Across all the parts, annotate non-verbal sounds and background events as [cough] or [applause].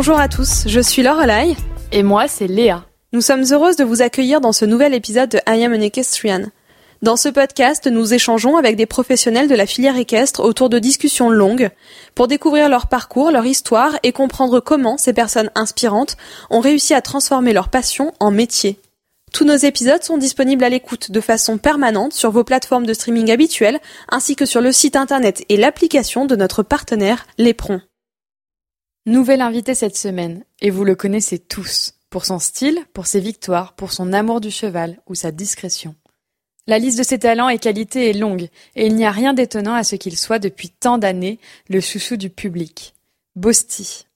Bonjour à tous, je suis Lorelai. Et moi, c'est Léa. Nous sommes heureuses de vous accueillir dans ce nouvel épisode de I Am an Equestrian. Dans ce podcast, nous échangeons avec des professionnels de la filière équestre autour de discussions longues pour découvrir leur parcours, leur histoire et comprendre comment ces personnes inspirantes ont réussi à transformer leur passion en métier. Tous nos épisodes sont disponibles à l'écoute de façon permanente sur vos plateformes de streaming habituelles ainsi que sur le site internet et l'application de notre partenaire Lépron. Nouvelle invité cette semaine, et vous le connaissez tous, pour son style, pour ses victoires, pour son amour du cheval ou sa discrétion. La liste de ses talents et qualités est longue, et il n'y a rien d'étonnant à ce qu'il soit depuis tant d'années le chouchou du public. Bosti.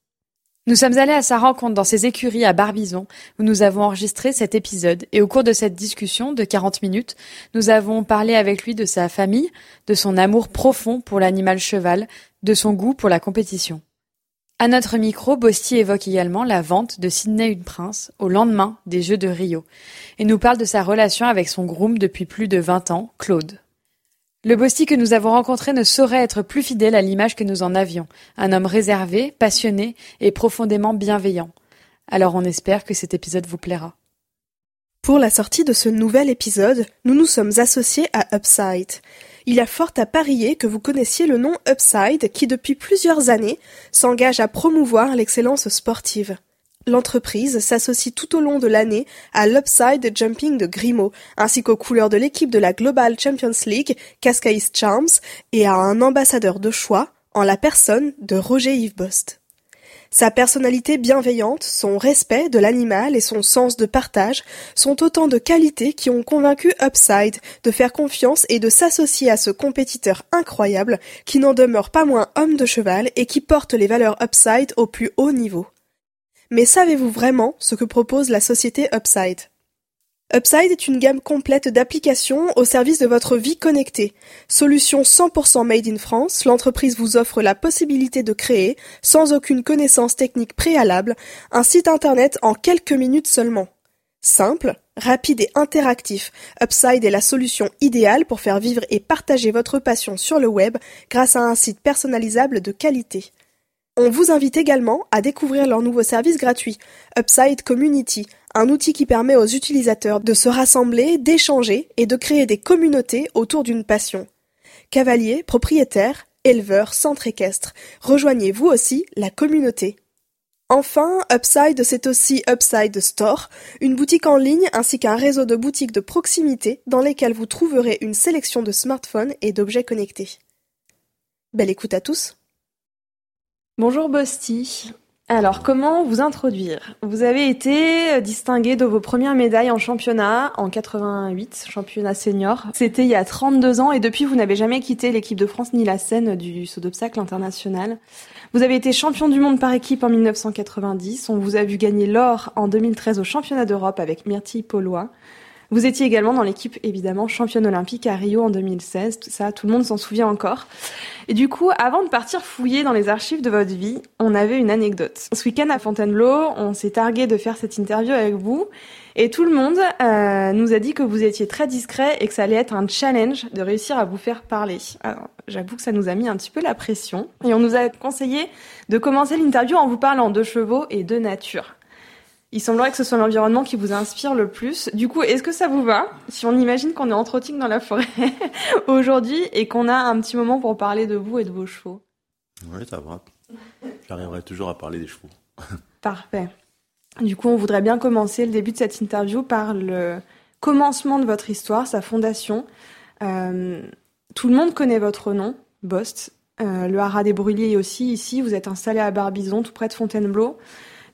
Nous sommes allés à sa rencontre dans ses écuries à Barbizon, où nous avons enregistré cet épisode, et au cours de cette discussion de 40 minutes, nous avons parlé avec lui de sa famille, de son amour profond pour l'animal cheval, de son goût pour la compétition. À notre micro, Bosti évoque également la vente de Sydney une Prince au lendemain des Jeux de Rio et nous parle de sa relation avec son groom depuis plus de 20 ans, Claude. Le Bosti que nous avons rencontré ne saurait être plus fidèle à l'image que nous en avions, un homme réservé, passionné et profondément bienveillant. Alors on espère que cet épisode vous plaira. Pour la sortie de ce nouvel épisode, nous nous sommes associés à Upside. Il a fort à parier que vous connaissiez le nom Upside qui depuis plusieurs années s'engage à promouvoir l'excellence sportive. L'entreprise s'associe tout au long de l'année à l'Upside Jumping de Grimaud, ainsi qu'aux couleurs de l'équipe de la Global Champions League, Cascais Charms, et à un ambassadeur de choix, en la personne de Roger Yves Bost. Sa personnalité bienveillante, son respect de l'animal et son sens de partage sont autant de qualités qui ont convaincu Upside de faire confiance et de s'associer à ce compétiteur incroyable qui n'en demeure pas moins homme de cheval et qui porte les valeurs Upside au plus haut niveau. Mais savez-vous vraiment ce que propose la société Upside? Upside est une gamme complète d'applications au service de votre vie connectée. Solution 100% made in France, l'entreprise vous offre la possibilité de créer, sans aucune connaissance technique préalable, un site internet en quelques minutes seulement. Simple, rapide et interactif, Upside est la solution idéale pour faire vivre et partager votre passion sur le web grâce à un site personnalisable de qualité. On vous invite également à découvrir leur nouveau service gratuit, Upside Community, un outil qui permet aux utilisateurs de se rassembler, d'échanger et de créer des communautés autour d'une passion. Cavaliers, propriétaires, éleveurs, centres équestres, rejoignez vous aussi la communauté. Enfin, Upside, c'est aussi Upside Store, une boutique en ligne ainsi qu'un réseau de boutiques de proximité dans lesquelles vous trouverez une sélection de smartphones et d'objets connectés. Belle écoute à tous! Bonjour Bosti. Alors, comment vous introduire? Vous avez été distingué de vos premières médailles en championnat en 88, championnat senior. C'était il y a 32 ans et depuis, vous n'avez jamais quitté l'équipe de France ni la scène du saut d'obstacle international. Vous avez été champion du monde par équipe en 1990. On vous a vu gagner l'or en 2013 au championnat d'Europe avec Myrtille Paulois. Vous étiez également dans l'équipe, évidemment, championne olympique à Rio en 2016. Tout ça, tout le monde s'en souvient encore. Et du coup, avant de partir fouiller dans les archives de votre vie, on avait une anecdote. Ce week-end à Fontainebleau, on s'est targué de faire cette interview avec vous. Et tout le monde euh, nous a dit que vous étiez très discret et que ça allait être un challenge de réussir à vous faire parler. Alors, j'avoue que ça nous a mis un petit peu la pression. Et on nous a conseillé de commencer l'interview en vous parlant de chevaux et de nature. Il semblerait que ce soit l'environnement qui vous inspire le plus. Du coup, est-ce que ça vous va si on imagine qu'on est en trotting dans la forêt [laughs] aujourd'hui et qu'on a un petit moment pour parler de vous et de vos chevaux? Oui, ça va. J'arriverai toujours à parler des chevaux. [laughs] Parfait. Du coup, on voudrait bien commencer le début de cette interview par le commencement de votre histoire, sa fondation. Euh, tout le monde connaît votre nom, Bost. Euh, le haras des Brûliers aussi ici. Vous êtes installé à Barbizon, tout près de Fontainebleau.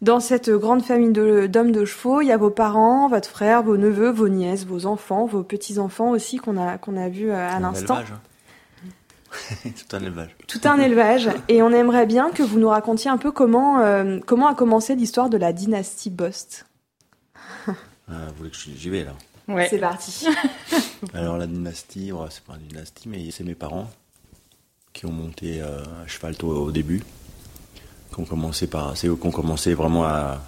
Dans cette grande famille d'hommes de, chevaux, il y a vos parents, votre frère, vos neveux, vos nièces, vos enfants, vos petits-enfants aussi qu'on a, qu'on a vu euh, à l'instant. Hein. [laughs] Tout un élevage. Tout un élevage. Et on aimerait bien que vous nous racontiez un peu comment, euh, comment a commencé l'histoire de la dynastie Bost. Ah, vous voulez que j'y vais là Ouais. C'est parti. [laughs] Alors la dynastie, c'est pas une dynastie, mais c'est mes parents qui ont monté euh, à cheval au début qu'on commençait par, c'est eux qu'on commençait vraiment à.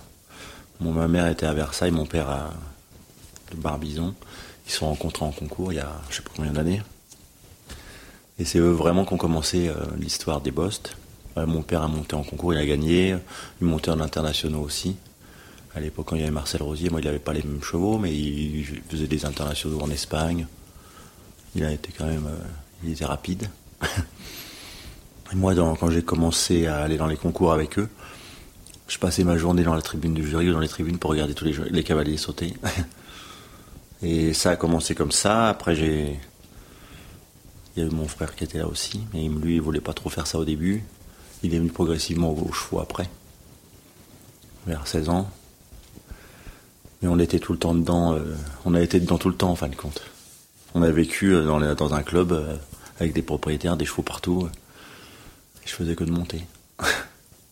ma mère était à Versailles, mon père à de Barbizon. Ils se sont rencontrés en concours il y a je sais pas combien d'années. Et c'est eux vraiment qui ont commencé euh, l'histoire des Bost. mon père a monté en concours, il a gagné. Il montait en internationaux aussi. À l'époque, quand il y avait Marcel Rosier, moi, il n'avait pas les mêmes chevaux, mais il faisait des internationaux en Espagne. Il a été quand même, euh, il était rapide. [laughs] Et moi, quand j'ai commencé à aller dans les concours avec eux, je passais ma journée dans la tribune du jury ou dans les tribunes pour regarder tous les, cavaliers sauter. [laughs] Et ça a commencé comme ça. Après, j'ai. Il y a eu mon frère qui était là aussi, mais lui, il voulait pas trop faire ça au début. Il est venu progressivement aux chevaux après, vers 16 ans. Mais on était tout le temps dedans, euh, on a été dedans tout le temps en fin de compte. On a vécu euh, dans, dans un club euh, avec des propriétaires, des chevaux partout. Et je faisais que de monter. [laughs]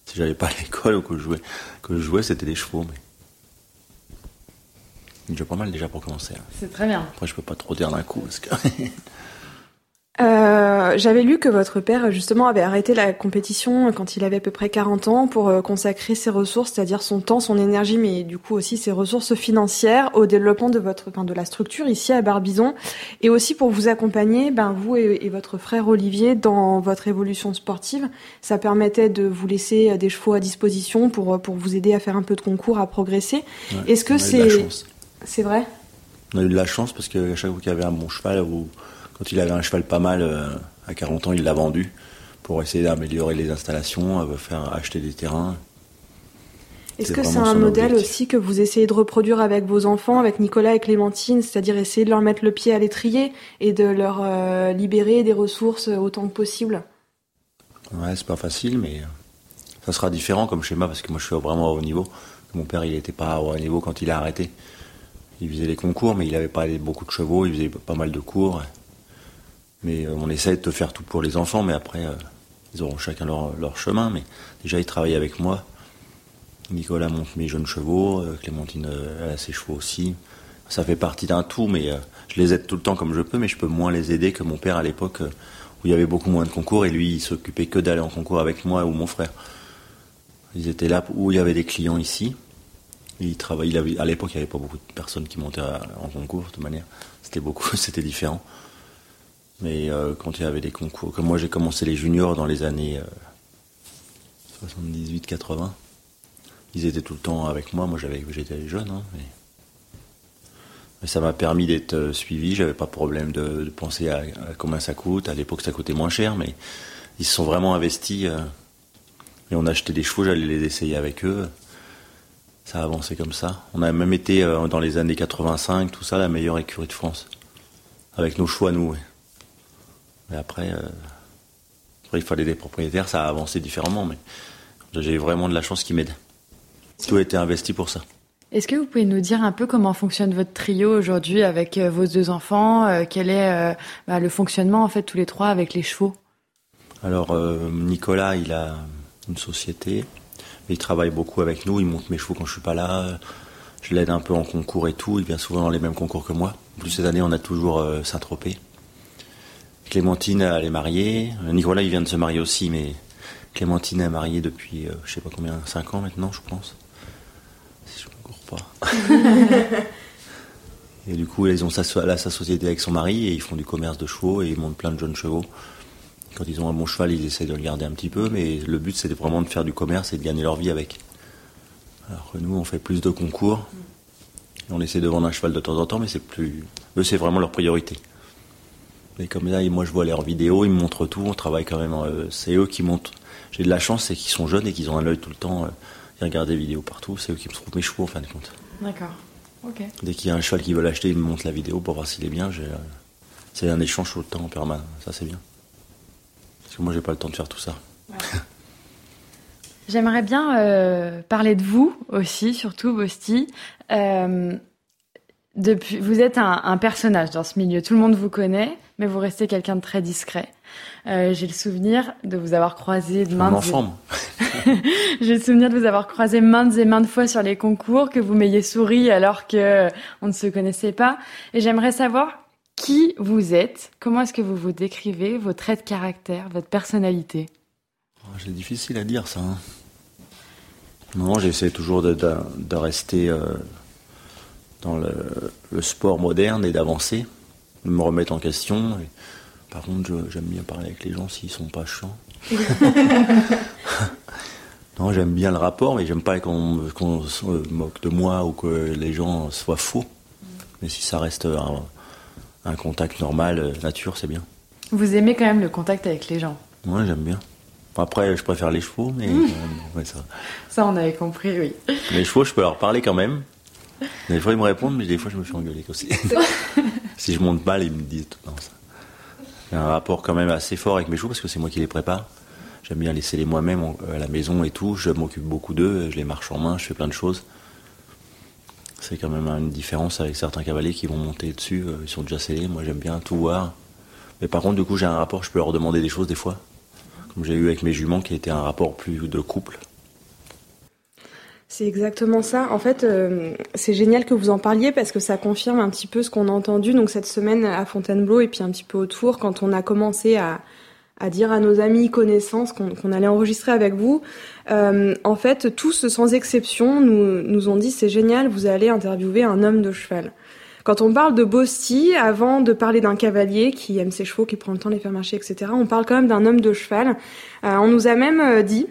si j'allais pas à l'école ou que je jouais, que je jouais, c'était des chevaux. Mais... Déjà pas mal déjà pour commencer. Hein. C'est très bien. Après, je peux pas trop dire d'un coup parce que. [laughs] Euh, j'avais lu que votre père justement avait arrêté la compétition quand il avait à peu près 40 ans pour euh, consacrer ses ressources, c'est-à-dire son temps, son énergie, mais du coup aussi ses ressources financières au développement de votre, enfin, de la structure ici à Barbizon, et aussi pour vous accompagner, ben vous et, votre frère Olivier dans votre évolution sportive. Ça permettait de vous laisser des chevaux à disposition pour pour vous aider à faire un peu de concours, à progresser. Est-ce que c'est c'est vrai? On a eu de la chance parce que chaque fois qu'il y avait un bon cheval ou quand il avait un cheval pas mal, euh, à 40 ans, il l'a vendu pour essayer d'améliorer les installations, euh, faire acheter des terrains. Est-ce que c'est un modèle aussi que vous essayez de reproduire avec vos enfants, avec Nicolas et Clémentine, c'est-à-dire essayer de leur mettre le pied à l'étrier et de leur euh, libérer des ressources autant que possible? Ouais, c'est pas facile, mais ça sera différent comme schéma parce que moi je suis vraiment au haut niveau. Mon père, il n'était pas au haut niveau quand il a arrêté. Il faisait les concours, mais il n'avait pas beaucoup de chevaux, il faisait pas mal de cours. Mais euh, on essaie de faire tout pour les enfants, mais après, euh, ils auront chacun leur, chemin. Mais déjà, ils travaillent avec moi. Nicolas monte mes jeunes chevaux, euh, Clémentine a ses chevaux aussi. Ça fait partie d'un tout, mais je les aide tout le temps comme je peux, mais je peux moins les aider que mon père à l'époque, où il y avait beaucoup moins de concours, et lui, il s'occupait que d'aller en concours avec moi ou mon frère. Ils étaient là où il y avait des clients ici. Il travaillait, à l'époque, il n'y avait pas beaucoup de personnes qui montaient en concours, de toute manière. C'était beaucoup, [laughs] c'était différent. Mais euh, quand il y avait des concours, comme moi j'ai commencé les juniors dans les années 78-80, euh, ils étaient tout le temps avec moi. Moi j'avais, j'étais jeune, hein, mais... ça m'a permis d'être euh, suivi. J'avais pas de problème de, penser à, combien ça coûte. À l'époque ça coûtait moins cher, mais ils se sont vraiment investis. et on a acheté des chevaux, j'allais les essayer avec eux. Ça a avancé comme ça. On a même été dans les années 85, tout ça, la meilleure écurie de France. Avec nos chevaux à nous. Mais après, euh, il fallait des propriétaires, ça a avancé différemment, mais j'ai vraiment de la chance qu'ils m'aident. Tout a été investi pour ça. Est-ce que vous pouvez nous dire un peu comment fonctionne votre trio aujourd'hui avec euh, vos deux enfants euh, Quel est bah, le fonctionnement en fait tous les trois avec les chevaux? Alors Nicolas, il a une société, il travaille beaucoup avec nous, il monte mes chevaux quand je suis pas là. Je l'aide un peu en concours et tout, il vient souvent dans les mêmes concours que moi. En plus cette année, on a toujours Saint-Tropez. Clémentine, elle est mariée. Nicolas, il vient de se marier aussi, mais Clémentine est mariée depuis, je euh, je sais pas combien, 5 ans maintenant, je pense. Si je ne me cours pas. [laughs] et du coup, ils ont sa, sa société avec son mari et ils font du commerce de chevaux et ils montent plein de jeunes chevaux. Quand ils ont un bon cheval, ils essaient de le garder un petit peu, mais le but, c'était vraiment de faire du commerce et de gagner leur vie avec. Alors que nous, on fait plus de concours. On essaie de vendre un cheval de temps en temps, mais c'est plus. Eux, c'est vraiment leur priorité. Mais comme là, moi je vois leurs vidéos, ils me montrent tout, on travaille quand même. Euh, c'est eux qui montrent. J'ai de la chance, c'est qu'ils sont jeunes et qu'ils ont un œil tout le temps. Euh, ils regardent des vidéos partout, c'est eux qui me trouvent mes chevaux en fin de compte. D'accord. Dès qu'il y a un cheval qu'ils veulent acheter, ils me montrent la vidéo pour voir s'il est bien. Euh, c'est un échange tout le temps en permanence. Ça, c'est bien. Parce que moi, j'ai pas le temps de faire tout ça. J'aimerais bien parler de vous aussi, surtout Bosti. depuis, vous êtes un, un, personnage dans ce milieu. Tout le monde vous connaît mais vous restez quelqu'un de très discret. Euh, j'ai le souvenir de vous avoir croisé de maintes [laughs] [laughs] j'ai le souvenir de vous avoir croisé maintes et maintes fois sur les concours, que vous m'ayez souri alors que on ne se connaissait pas. Et j'aimerais savoir qui vous êtes, comment est-ce que vous vous décrivez, vos traits de caractère, votre personnalité? Oh, c'est difficile à dire ça. Hein. Non, j'essaie toujours de, de, rester euh, dans le, le, sport moderne et d'avancer me remettre en question. par contre, j'aime bien parler avec les gens s'ils sont pas chiants. [laughs] non, j'aime bien le rapport, mais j'aime pas qu'on se moque de moi ou que les gens soient faux. Mais si ça reste un, contact normal, euh, nature, c'est bien. Vous aimez quand même le contact avec les gens Ouais, j'aime bien. Après, je préfère les chevaux, mais mmh. ça. Ça, on avait compris, oui. Les chevaux, je peux leur parler quand même. Des fois, ils me répondent, mais des fois, je me fais engueuler aussi. [laughs] si je monte mal, ils me disent tout ça. J'ai un rapport quand même assez fort avec mes chevaux parce que c'est moi qui les prépare. J'aime bien laisser les moi-même à la maison et tout. Je m'occupe beaucoup d'eux, je les marche en main, je fais plein de choses. C'est quand même une différence avec certains cavaliers qui vont monter dessus, euh, ils sont déjà scellés. Moi, j'aime bien tout voir. Mais par contre, du coup, j'ai un rapport, je peux leur demander des choses des fois. Comme j'ai eu avec mes juments qui était un rapport plus de couple. C'est exactement ça. En fait, euh, c'est génial que vous en parliez parce que ça confirme un petit peu ce qu'on a entendu donc cette semaine à Fontainebleau et puis un petit peu autour quand on a commencé à, à dire à nos amis, connaissances qu'on allait enregistrer avec vous. Euh, en fait, tous sans exception nous, nous ont dit c'est génial, vous allez interviewer un homme de cheval. Quand on parle de Bosti, avant de parler d'un cavalier qui aime ses chevaux, qui prend le temps de les faire marcher, etc., on parle quand même d'un homme de cheval. Euh, on nous a même euh, dit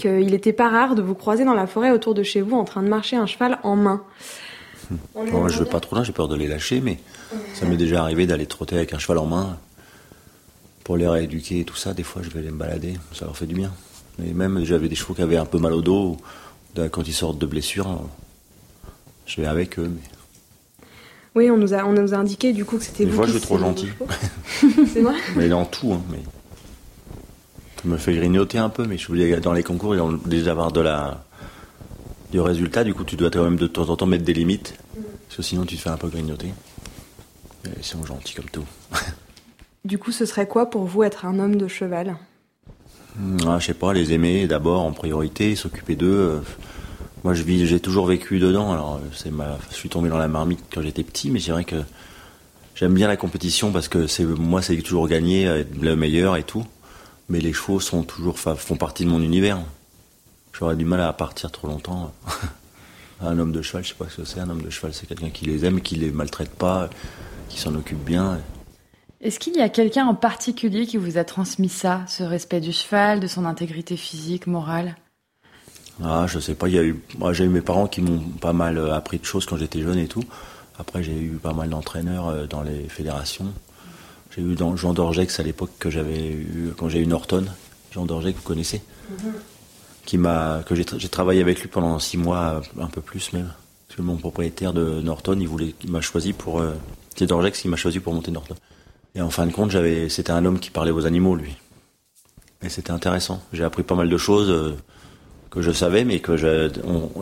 qu'il n'était pas rare de vous croiser dans la forêt autour de chez vous en train de marcher un cheval en main. Moi, je veux pas trop loin, j'ai peur de les lâcher, mais ça m'est déjà arrivé d'aller trotter avec un cheval en main pour les rééduquer et tout ça. Des fois, je vais les me balader, ça leur fait du bien. Et même, j'avais des chevaux qui avaient un peu mal au dos, quand ils sortent de blessure, je vais avec eux. Mais... Oui, on nous a, on nous a indiqué du coup que c'était vous. Des fois, je suis trop gentil. [laughs] C'est vrai Mais dans tout, hein, mais. Ça me fait grignoter un peu, mais je voulais dans les concours, ils ont déjà avoir de la, du résultat, du coup, tu dois quand même de temps en temps mettre des limites, parce que sinon, tu te fais un peu grignoter. ils sont gentils comme tout. [laughs] Du coup, ce serait quoi pour vous être un homme de cheval? Ah, Je sais pas, les aimer d'abord en priorité, s'occuper d'eux. Euh, moi, je vis, j'ai toujours vécu dedans. Alors, euh, c'est ma, je suis tombé dans la marmite quand j'étais petit, mais je dirais que j'aime bien la compétition parce que c'est moi, c'est toujours gagner, être le meilleur et tout. Mais les chevaux sont toujours, font partie de mon univers. J'aurais du mal à partir trop longtemps. [laughs] un homme de cheval, je sais pas ce que c'est. Un homme de cheval, c'est quelqu'un qui les aime, qui les maltraite pas, qui s'en occupe bien. Est-ce qu'il y a quelqu'un en particulier qui vous a transmis ça, ce respect du cheval, de son intégrité physique, morale? Ah, je sais pas. Il y a eu, moi, j'ai eu mes parents qui m'ont pas mal euh, appris de choses quand j'étais jeune et tout. Après, j'ai eu pas mal d'entraîneurs euh, dans les fédérations. J'ai eu dans Jean Dorgex à l'époque que j'avais eu quand j'ai eu Norton. Jean Dorgex, vous connaissez mm-hmm. Qui m'a, que j'ai, travaillé avec lui pendant six mois, un peu plus même. Parce que mon propriétaire de Norton, il voulait, il m'a choisi pour, euh, c'est Dorgex qui m'a choisi pour monter Norton. Et en fin de compte, j'avais, c'était un homme qui parlait aux animaux, lui. Et c'était intéressant. J'ai appris pas mal de choses que je savais, mais que je,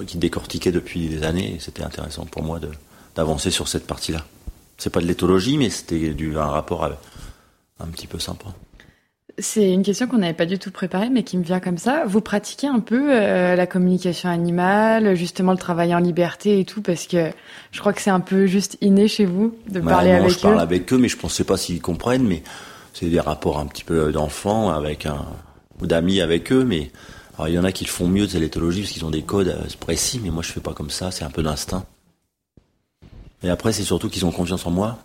qui décortiquait depuis des années. Et c'était intéressant pour moi de, d'avancer sur cette partie-là. C'est pas de l'éthologie, mais c'était un rapport un petit peu sympa. C'est une question qu'on n'avait pas du tout préparée, mais qui me vient comme ça. Vous pratiquez un peu euh, la communication animale, justement le travail en liberté et tout, parce que je crois que c'est un peu juste inné chez vous de parler avec eux. Je parle avec eux, mais je pensais pas s'ils comprennent, mais c'est des rapports un petit peu d'enfants avec un ou d'amis avec eux, mais alors il y en a qui le font mieux de l'éthologie parce qu'ils ont des codes euh, précis, mais moi je fais pas comme ça, c'est un peu d'instinct. Et après c'est surtout qu'ils ont confiance en moi.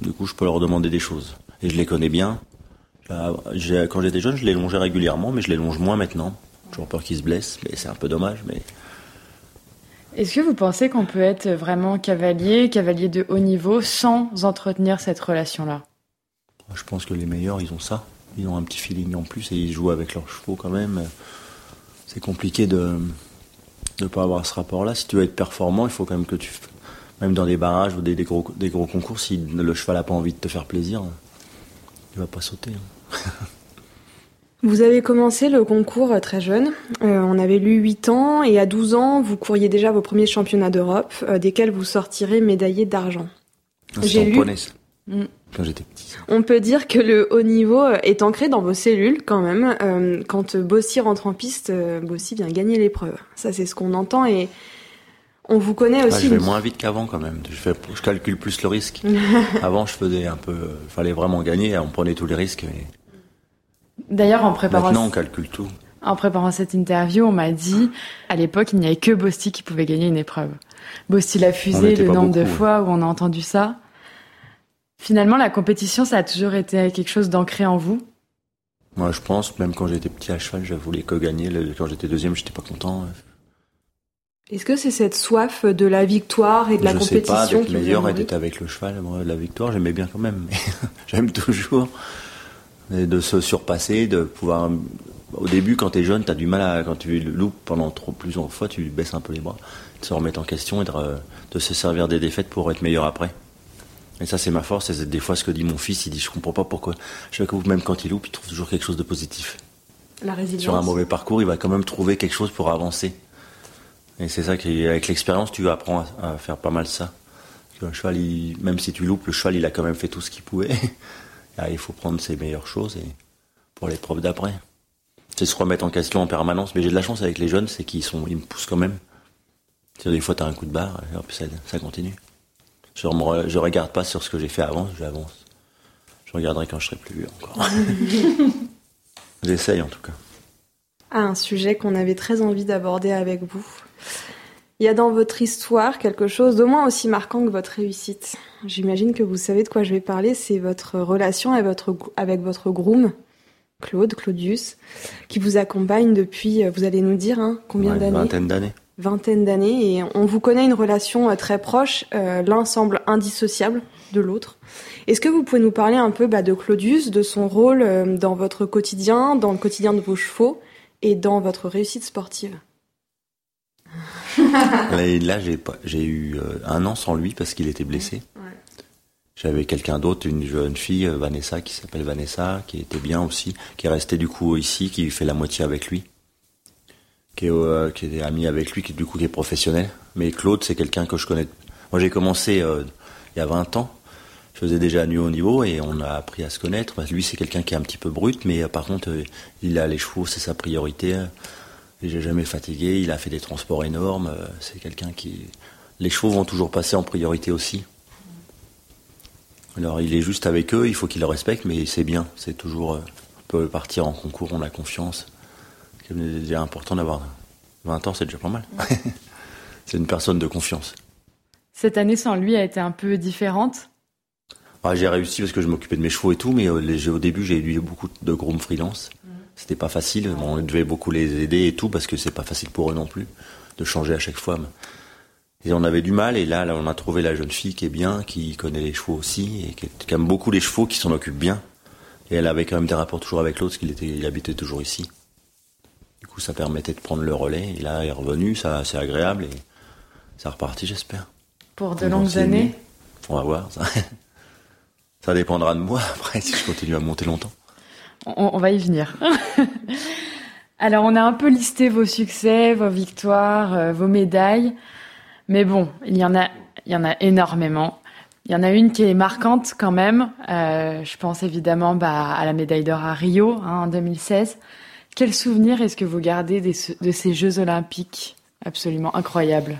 Du coup je peux leur demander des choses. Et je les connais bien. Quand j'étais jeune je les longeais régulièrement, mais je les longe moins maintenant. Toujours peur qu'ils se blessent, mais c'est un peu dommage. Mais est-ce que vous pensez qu'on peut être vraiment cavalier, cavalier de haut niveau, sans entretenir cette relation-là? Je pense que les meilleurs, ils ont ça. Ils ont un petit feeling en plus et ils jouent avec leurs chevaux quand même c'est compliqué de ne pas avoir ce rapport-là. Si tu veux être performant, il faut quand même que tu, même dans des barrages ou des, gros, des gros concours, si le cheval n'a pas envie de te faire plaisir, il va pas sauter. Hein. [laughs] Vous avez commencé le concours euh, très jeune, euh, on avait lu 8 ans et à 12 ans, vous couriez déjà vos premiers championnats d'Europe, euh, desquels vous sortirez médaillé d'argent. J'ai lu quand j'étais petit. On peut dire que le haut niveau est ancré dans vos cellules quand même. Euh, quand Bossy rentre en piste, Bossy vient gagner l'épreuve. Ça, c'est ce qu'on entend et on vous connaît aussi. je vais moins vite qu'avant quand même. Je, fais, je calcule plus le risque. [laughs] Avant, je faisais un peu. Il fallait vraiment gagner. On prenait tous les risques. D'ailleurs, en préparant. Maintenant, on calcule tout. En préparant cette interview, on m'a dit, à l'époque, il n'y avait que Bosti qui pouvait gagner une épreuve. Bosti l'a fusé, le nombre de fois où on a entendu ça. Finalement, la compétition, ça a toujours été quelque chose d'ancré en vous? Moi, je pense, même quand j'étais petit à cheval, je voulais que gagner. Quand j'étais deuxième, j'étais pas content. Est-ce que c'est cette soif de la victoire et de la compétition Je sais pas, d'être meilleur et d'être avec le cheval. Moi, la victoire, j'aimais bien quand même. [laughs] J'aime toujours de se surpasser, de pouvoir. Au début, quand t'es jeune, t'as du mal à. Quand tu loupes pendant trop, plusieurs fois, tu baisses un peu les bras, de se remettre en question et de, de se servir des défaites pour être meilleur après. Et ça, c'est ma force. C'est des fois ce que dit mon fils. Il dit, je comprends pas pourquoi. Je sais que même quand il loupe, il trouve toujours quelque chose de positif. La résilience. Sur un mauvais parcours, il va quand même trouver quelque chose pour avancer. Et c'est ça qu'avec l'expérience, tu apprends à, faire pas mal ça. Un cheval, même si tu loupes, le cheval, il a quand même fait tout ce qu'il pouvait. [laughs] il faut prendre ses meilleures choses et pour l'épreuve d'après. C'est se remettre en question en permanence. Mais j'ai de la chance avec les jeunes, c'est qu'ils sont, ils me poussent quand même. Des fois, tu as un coup de barre, et hop, ça, ça continue. Je ne regarde pas sur ce que j'ai fait avant, j'avance. Je regarderai quand je serai plus vieux encore. [laughs] J'essaye en tout cas. Ah, un sujet qu'on avait très envie d'aborder avec vous. Il y a dans votre histoire quelque chose d'au moins aussi marquant que votre réussite. J'imagine que vous savez de quoi je vais parler, c'est votre relation avec votre, avec votre groom, Claude, Claudius, qui vous accompagne depuis, vous allez nous dire, hein, combien d'années Vingtaine d'années. Vingtaine d'années, et on vous connaît une relation euh, très proche, euh, l'un semble indissociable de l'autre. Est-ce que vous pouvez nous parler un peu bah, de Claudius, de son rôle euh, dans votre quotidien, dans le quotidien de vos chevaux, et dans votre réussite sportive [laughs] Là, j'ai eu euh, un an sans lui parce qu'il était blessé. J'avais quelqu'un d'autre, une jeune fille, euh, Vanessa, qui s'appelle Vanessa, qui était bien aussi, qui est restée du coup ici, qui fait la moitié avec lui, qui est, euh, qui est ami avec lui, qui du coup qui est professionnel. Mais Claude, c'est quelqu'un que je connais. Moi, j'ai commencé il y a 20 ans. Je faisais déjà nu au niveau et on a appris à se connaître. Lui, c'est quelqu'un qui est un petit peu brut, mais par contre, il a les chevaux, c'est sa priorité. Il n'est jamais fatigué, il a fait des transports énormes. Euh, c'est quelqu'un qui. Les chevaux vont toujours passer en priorité aussi. Alors il est juste avec eux, il faut qu'il le respecte, mais c'est bien. C'est toujours. Euh, on peut partir en concours, on a confiance. C'est déjà important d'avoir 20 ans, c'est déjà pas mal. [laughs] c'est une personne de confiance. Cette année sans lui a été un peu différente J'ai réussi parce que je m'occupais de mes chevaux et tout, mais euh, au début j'ai eu beaucoup de groom freelance. C'était pas facile. on devait beaucoup les aider et tout parce que c'est pas facile pour eux non plus de changer à chaque fois. Et on avait du mal. Et là, là, on a trouvé la jeune fille qui est bien, qui connaît les chevaux aussi et qui, aime beaucoup les chevaux, qui s'en occupe bien. Et elle avait quand même des rapports toujours avec l'autre, parce qu'il était, il habitait toujours ici. Du coup, ça permettait de prendre le relais. Et là, il est revenu, ça, c'est agréable et ça reparti, j'espère. Pour de longues années? On va voir. Ça. [laughs] ça dépendra de moi [laughs] après si je continue à monter longtemps. On, va y venir. [laughs] Alors, on a un peu listé vos succès, vos victoires, euh, vos médailles. Mais bon, il y en a, il y en a énormément. Il y en a une qui est marquante quand même. Euh, je pense évidemment bah, à la médaille d'or à Rio hein, en 2016. Quel souvenir est-ce que vous gardez de ces Jeux Olympiques absolument incroyables?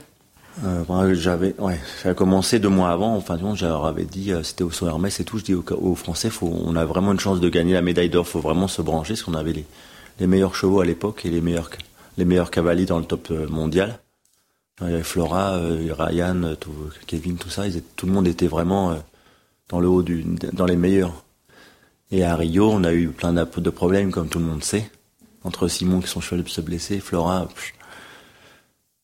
Euh, j'avais, ouais, ça a commencé deux mois avant. Enfin, je leur avais dit, euh, c'était au son Hermès et tout. Je dis aux, Français, faut, on a vraiment une chance de gagner la médaille d'or. Faut vraiment se brancher, parce qu'on avait les, les meilleurs chevaux à l'époque et les meilleurs, les meilleurs cavaliers dans le top euh, mondial. Il y avait Flora, euh, Ryan, tout, Kevin, tout ça. Ils tout le monde était vraiment dans le haut du, dans les meilleurs. Et à Rio, on a eu plein de problèmes, comme tout le monde sait. Entre Simon qui son cheval se blesser, Flora.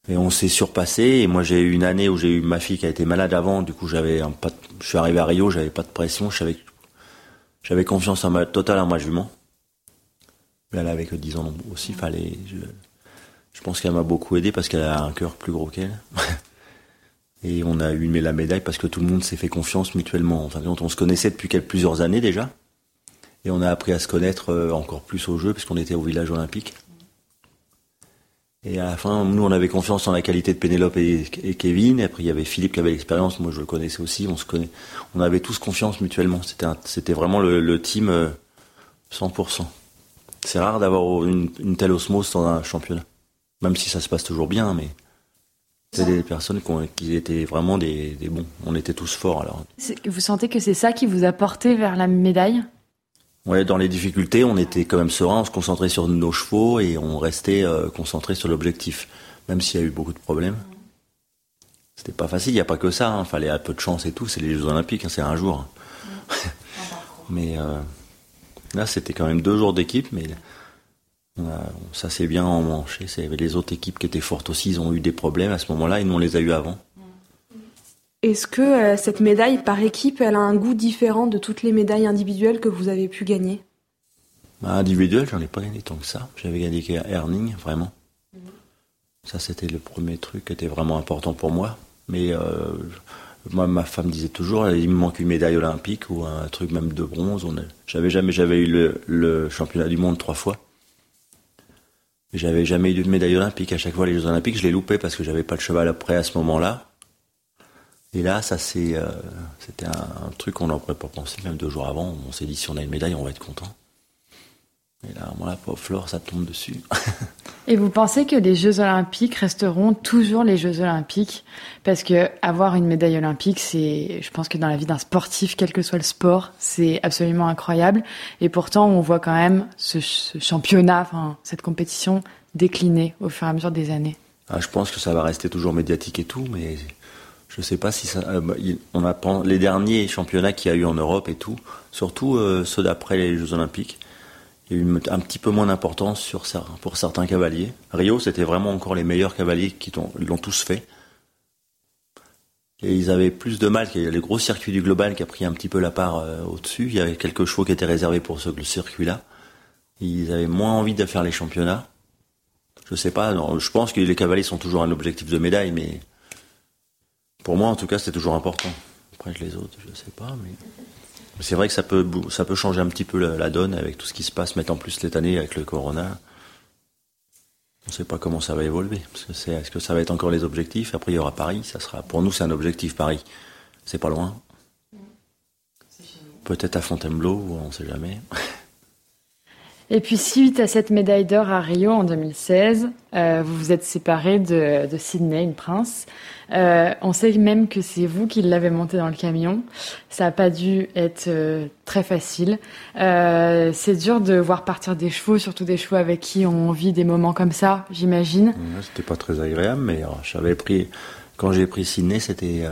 Et on s'est surpassé. Et moi, j'ai eu une année où j'ai eu ma fille qui a été malade avant. Du coup, j'avais un pas. Je suis arrivé à Rio, j'avais pas de pression. J'avais, confiance en ma totale en ma jument. Mais elle avait que 10 ans aussi. Fallait. Je, pense qu'elle m'a beaucoup aidé parce qu'elle a un cœur plus gros qu'elle. [laughs] et on a eu la médaille parce que tout le monde s'est fait confiance mutuellement. Enfin, on se connaissait depuis plusieurs années déjà. Et on a appris à se connaître euh, encore plus au jeu puisqu'on était au village olympique. Et à la fin, nous, on avait confiance en la qualité de Pénélope et, Kevin. Et après, il y avait Philippe qui avait l'expérience. Moi, je le connaissais aussi. On se connaît. On avait tous confiance mutuellement. C'était, c'était vraiment le, team 100%. Euh, C'est rare d'avoir une, telle osmose dans un championnat. Même si ça se passe toujours bien, mais c'est des personnes qui, étaient vraiment des, des, bons. On était tous forts alors. Vous sentez que c'est ça qui vous a porté vers la médaille? Ouais, dans les difficultés, on était quand même serein, on se concentrait sur nos chevaux et on restait euh, concentré sur l'objectif, même s'il y a eu beaucoup de problèmes. C'était pas facile, il n'y a pas que ça, il hein. fallait un peu de chance et tout, c'est les Jeux Olympiques, hein, c'est un jour. [laughs] Mais euh, Là, c'était quand même deux jours d'équipe, mais ça s'est bien emmanché. Les autres équipes qui étaient fortes aussi, ils ont eu des problèmes à ce moment-là et nous, on les a eu avant. Est-ce que euh, cette médaille par équipe, elle a un goût différent de toutes les médailles individuelles que vous avez pu gagner? Bah, Individuelle, j'en ai pas gagné tant que ça. J'avais gagné Erning, vraiment. Ça, c'était le premier truc qui était vraiment important pour moi. Mais euh, moi, ma femme disait toujours, il me manque une médaille olympique ou un truc même de bronze. J'avais jamais, j'avais eu le, championnat du monde trois fois. Mais j'avais jamais eu de médaille olympique. À chaque fois, les Jeux olympiques, je les loupais parce que j'avais pas le cheval après à ce moment-là. Et là, ça c'est, euh, c'était un, truc qu'on n'aurait pas pensé même deux jours avant. On s'est dit si on a une médaille, on va être content. Et là, moi, la pauvre Flore, ça tombe dessus. [laughs] Et vous pensez que les Jeux Olympiques resteront toujours les Jeux Olympiques? Parce que avoir une médaille olympique, c'est, je pense que dans la vie d'un sportif, quel que soit le sport, c'est absolument incroyable. Et pourtant, on voit quand même ce, championnat, enfin, cette compétition décliner au fur et à mesure des années. Ah, je pense que ça va rester toujours médiatique et tout, mais je sais pas si ça. Euh, bah, on apprend les derniers championnats qu'il y a eu en Europe et tout, surtout euh, ceux d'après les Jeux Olympiques. Il y a eu un petit peu moins d'importance pour certains cavaliers. Rio, c'était vraiment encore les meilleurs cavaliers qui l'ont tous fait. Et ils avaient plus de mal qu'il y a les gros circuits du global qui a pris un petit peu la part euh, au-dessus. Il y avait quelques chevaux qui étaient réservés pour ce circuit-là. Ils avaient moins envie de faire les championnats. Je sais pas, je pense que les cavaliers sont toujours un objectif de médaille, mais pour moi, en tout cas, c'est toujours important. Après, les autres, je ne sais pas, mais c'est vrai que ça peut, ça peut changer un petit peu la, donne avec tout ce qui se passe, mettre en plus cette année avec le corona. On ne sait pas comment ça va évoluer. est-ce que ça va être encore les objectifs? Après, il y aura Paris. Ça sera, pour nous, c'est un objectif Paris. C'est pas loin. Peut-être à Fontainebleau, on ne sait jamais. Et puis suite à cette médaille d'or à Rio en 2016, euh, vous vous êtes séparé de, Sydney, une prince. Euh, on sait même que c'est vous qui l'avez monté dans le camion. Ça n'a pas dû être euh, très facile. C'est dur de voir partir des chevaux, surtout des chevaux avec qui on vit des moments comme ça, j'imagine. c'était pas très agréable, mais j'avais pris quand j'ai pris Sydney, c'était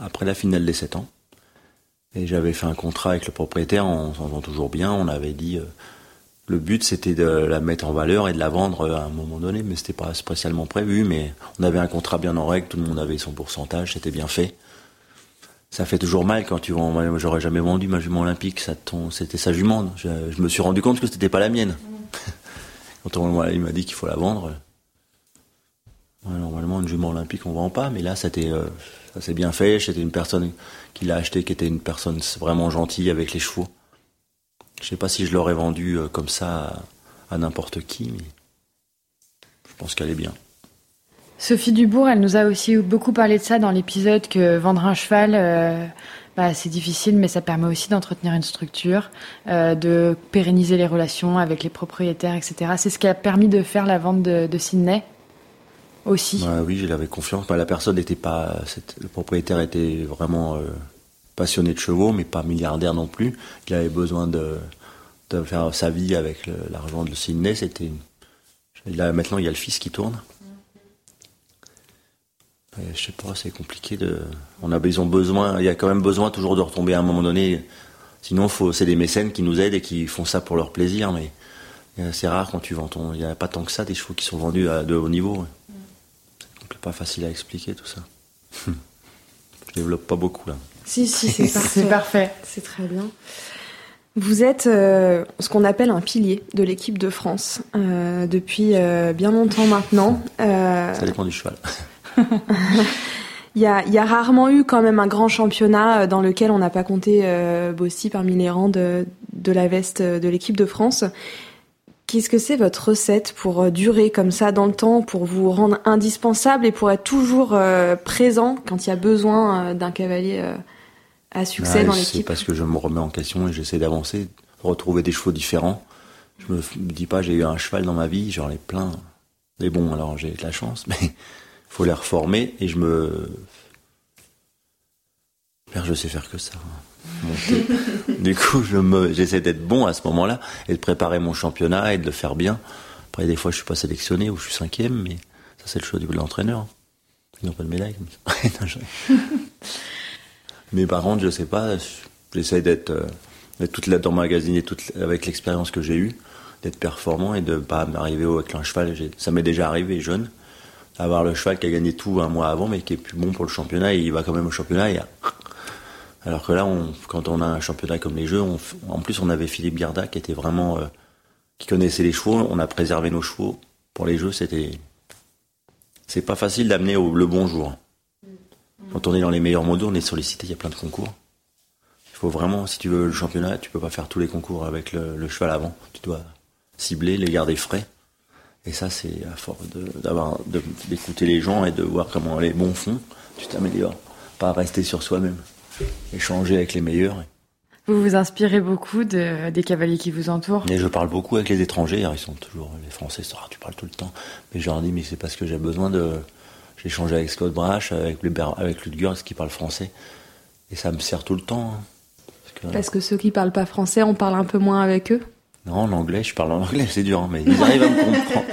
après la finale des 7 ans. Et j'avais fait un contrat avec le propriétaire, on s'entend toujours bien. On avait dit le but, c'était de la mettre en valeur et de la vendre à un moment donné, mais c'était pas spécialement prévu. Mais on avait un contrat bien en règle, tout le monde avait son pourcentage, c'était bien fait. Ça fait toujours mal quand tu vends. Moi, j'aurais jamais vendu ma jument olympique. Ça, c'était sa jument. Je, me suis rendu compte que c'était pas la mienne. [laughs] quand on, il m'a dit qu'il faut la vendre. normalement, une jument olympique, on vend pas, mais là, c'était, euh, ça s'est bien fait. C'était une personne qui l'a acheté, qui était une personne vraiment gentille avec les chevaux. Je sais pas si je l'aurais vendu euh, comme ça à, n'importe qui, mais je pense qu'elle est bien. Sophie Dubourg, elle nous a aussi beaucoup parlé de ça dans l'épisode que vendre un cheval, euh, bah, c'est difficile, mais ça permet aussi d'entretenir une structure, euh, de pérenniser les relations avec les propriétaires, etc. C'est ce qui a permis de faire la vente de, Sydney aussi. Bah oui, j'avais confiance. Bah, la personne n'était pas, le propriétaire était vraiment passionné de chevaux, mais pas milliardaire non plus. Il avait besoin de, de faire sa vie avec l'argent de Sydney. C'était maintenant il y a le fils qui tourne. je sais pas, c'est compliqué de. On a, ils ont besoin. Il y a quand même besoin toujours de retomber à un moment donné. Sinon, faut, c'est des mécènes qui nous aident et qui font ça pour leur plaisir, mais c'est rare quand tu vends ton. Il n'y a pas tant que ça des chevaux qui sont vendus à de haut niveau. C'est pas facile à expliquer tout ça. [laughs] je développe pas beaucoup là. Si, si, [laughs] c'est parfait. C'est très bien. Vous êtes euh, ce qu'on appelle un pilier de l'équipe de France euh, depuis euh, bien longtemps maintenant. Ça dépend du cheval. [laughs] il, y a, il y a rarement eu quand même un grand championnat dans lequel on n'a pas compté Bossy parmi les rangs de, de la veste de l'équipe de France. Qu'est-ce que c'est votre recette pour durer comme ça dans le temps, pour vous rendre indispensable et pour être toujours présent quand il y a besoin d'un cavalier à succès dans l'équipe? C'est parce que je me remets en question et j'essaie d'avancer, retrouver des chevaux différents. Je me dis pas j'ai eu un cheval dans ma vie, j'en ai plein. Mais bon, alors j'ai de la chance, [laughs] mais il faut les reformer et je me. Père, je sais faire que ça. [laughs] Du coup, je j'essaie d'être bon à ce moment-là et de préparer mon championnat et de le faire bien. Après, des fois, je suis pas sélectionné ou je suis cinquième, mais ça, c'est le choix de l'entraîneur. Ils n'ont pas de médaille. [laughs] Mais par contre, je sais pas, j'essaie d'être, euh, toute là magazine et toute, avec l'expérience que j'ai eue, d'être performant et de pas m'arriver avec un cheval. Ça m'est déjà arrivé jeune, avoir le cheval qui a gagné tout un mois avant, mais qui est plus bon pour le championnat, et il va quand même au championnat. Et... Alors que là, on, quand on a un championnat comme les Jeux, en plus on avait Philippe Garda qui était vraiment, euh, qui connaissait les chevaux. On a préservé nos chevaux pour les Jeux. C'était, c'est pas facile d'amener le bon jour. Quand on est dans les meilleurs mondiaux, on est sollicité, il y a plein de concours. Il faut vraiment, si tu veux le championnat, tu peux pas faire tous les concours avec le, cheval avant. Tu dois cibler, les garder frais. Et ça, c'est à force d'avoir, d'écouter les gens et de voir comment les bons font, tu t'améliores. Pas rester sur soi-même. Échanger avec les meilleurs. Vous vous inspirez beaucoup de, des cavaliers qui vous entourent Et je parle beaucoup avec les étrangers. Ils sont toujours, les Français, ah, tu parles tout le temps. Mais je leur dis, mais c'est parce que j'ai besoin de, j'ai échangé avec Scott Brash, avec, avec Ludger, qui parle français. Et ça me sert tout le temps. Hein. Parce que, ceux qui parlent pas français, on parle un peu moins avec eux Non, en anglais, je parle en anglais, c'est dur, hein, mais ils arrivent à me comprendre.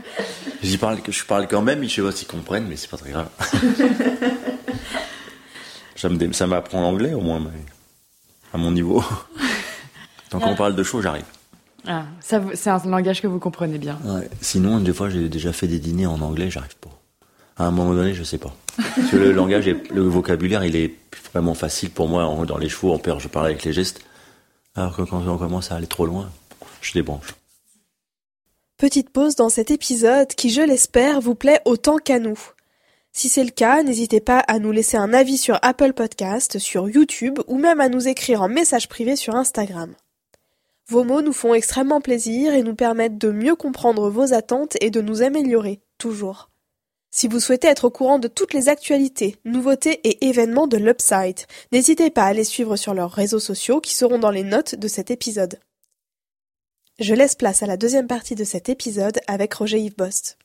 [laughs] J'y parle, je parle quand même, je sais pas s'ils comprennent, mais c'est pas très grave. [laughs] ça m'apprend l'anglais au moins, mais à mon niveau. [laughs] Tant qu'on parle de choses, j'arrive. Ah, c'est un langage que vous comprenez bien. Sinon, des fois, j'ai déjà fait des dîners en anglais, j'arrive pas à un moment donné, je sais pas. Parce que le [laughs] langage, et le vocabulaire, il est vraiment facile pour moi. Dans les chevaux, en peur, je parle avec les gestes. Alors que quand on commence à aller trop loin, je débranche. Petite pause dans cet épisode qui, je l'espère, vous plaît autant qu'à nous. Si c'est le cas, n'hésitez pas à nous laisser un avis sur Apple Podcast, sur YouTube ou même à nous écrire en message privé sur Instagram. Vos mots nous font extrêmement plaisir et nous permettent de mieux comprendre vos attentes et de nous améliorer, toujours. Si vous souhaitez être au courant de toutes les actualités, nouveautés et événements de l'Upside, n'hésitez pas à les suivre sur leurs réseaux sociaux qui seront dans les notes de cet épisode. Je laisse place à la deuxième partie de cet épisode avec Roger Yves Bost.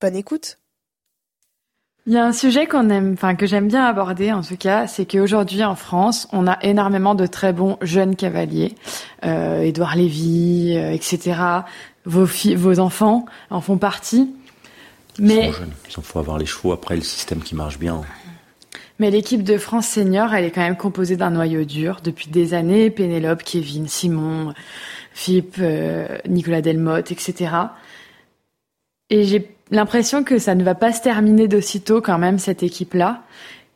Bonne écoute. Il y a un sujet qu'on aime, enfin que j'aime bien aborder en tout cas, c'est qu'aujourd'hui en France, on a énormément de très bons jeunes cavaliers, euh, Édouard Lévy, euh, etc. Vos filles, vos enfants en font partie. Mais il faut avoir les chevaux après le système qui marche bien. Mais l'équipe de France senior, elle est quand même composée d'un noyau dur depuis des années. Pénélope, Kevin, Simon, Philippe, euh, Nicolas Delmotte, etc. Et j'ai l'impression que ça ne va pas se terminer d'aussitôt quand même cette équipe-là.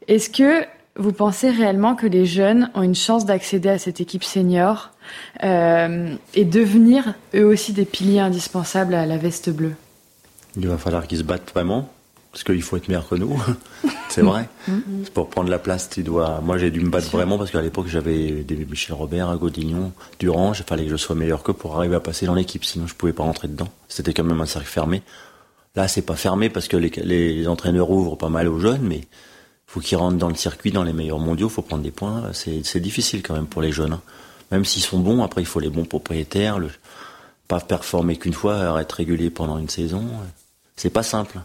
Est-ce que vous pensez réellement que les jeunes ont une chance d'accéder à cette équipe senior euh, et devenir eux aussi des piliers indispensables à la veste bleue? Il va falloir qu'ils se battent vraiment, parce qu'il faut être meilleur que nous. [laughs] c'est vrai. Mm-hmm. Pour prendre la place, tu dois. Moi, j'ai dû me battre vraiment parce qu'à l'époque, j'avais des Michel Robert, Godignon, Durand. Il fallait que je sois meilleur que pour arriver à passer dans l'équipe. Sinon, je pouvais pas rentrer dedans. C'était quand même un cercle fermé. Là, c'est pas fermé parce que les, entraîneurs ouvrent pas mal aux jeunes, mais faut qu'ils rentrent dans le circuit, dans les meilleurs mondiaux. Faut prendre des points. C'est difficile quand même pour les jeunes. Hein. Même s'ils sont bons, après, il faut les bons propriétaires. Pas performer qu'une fois, être régulier pendant une saison c'est pas simple.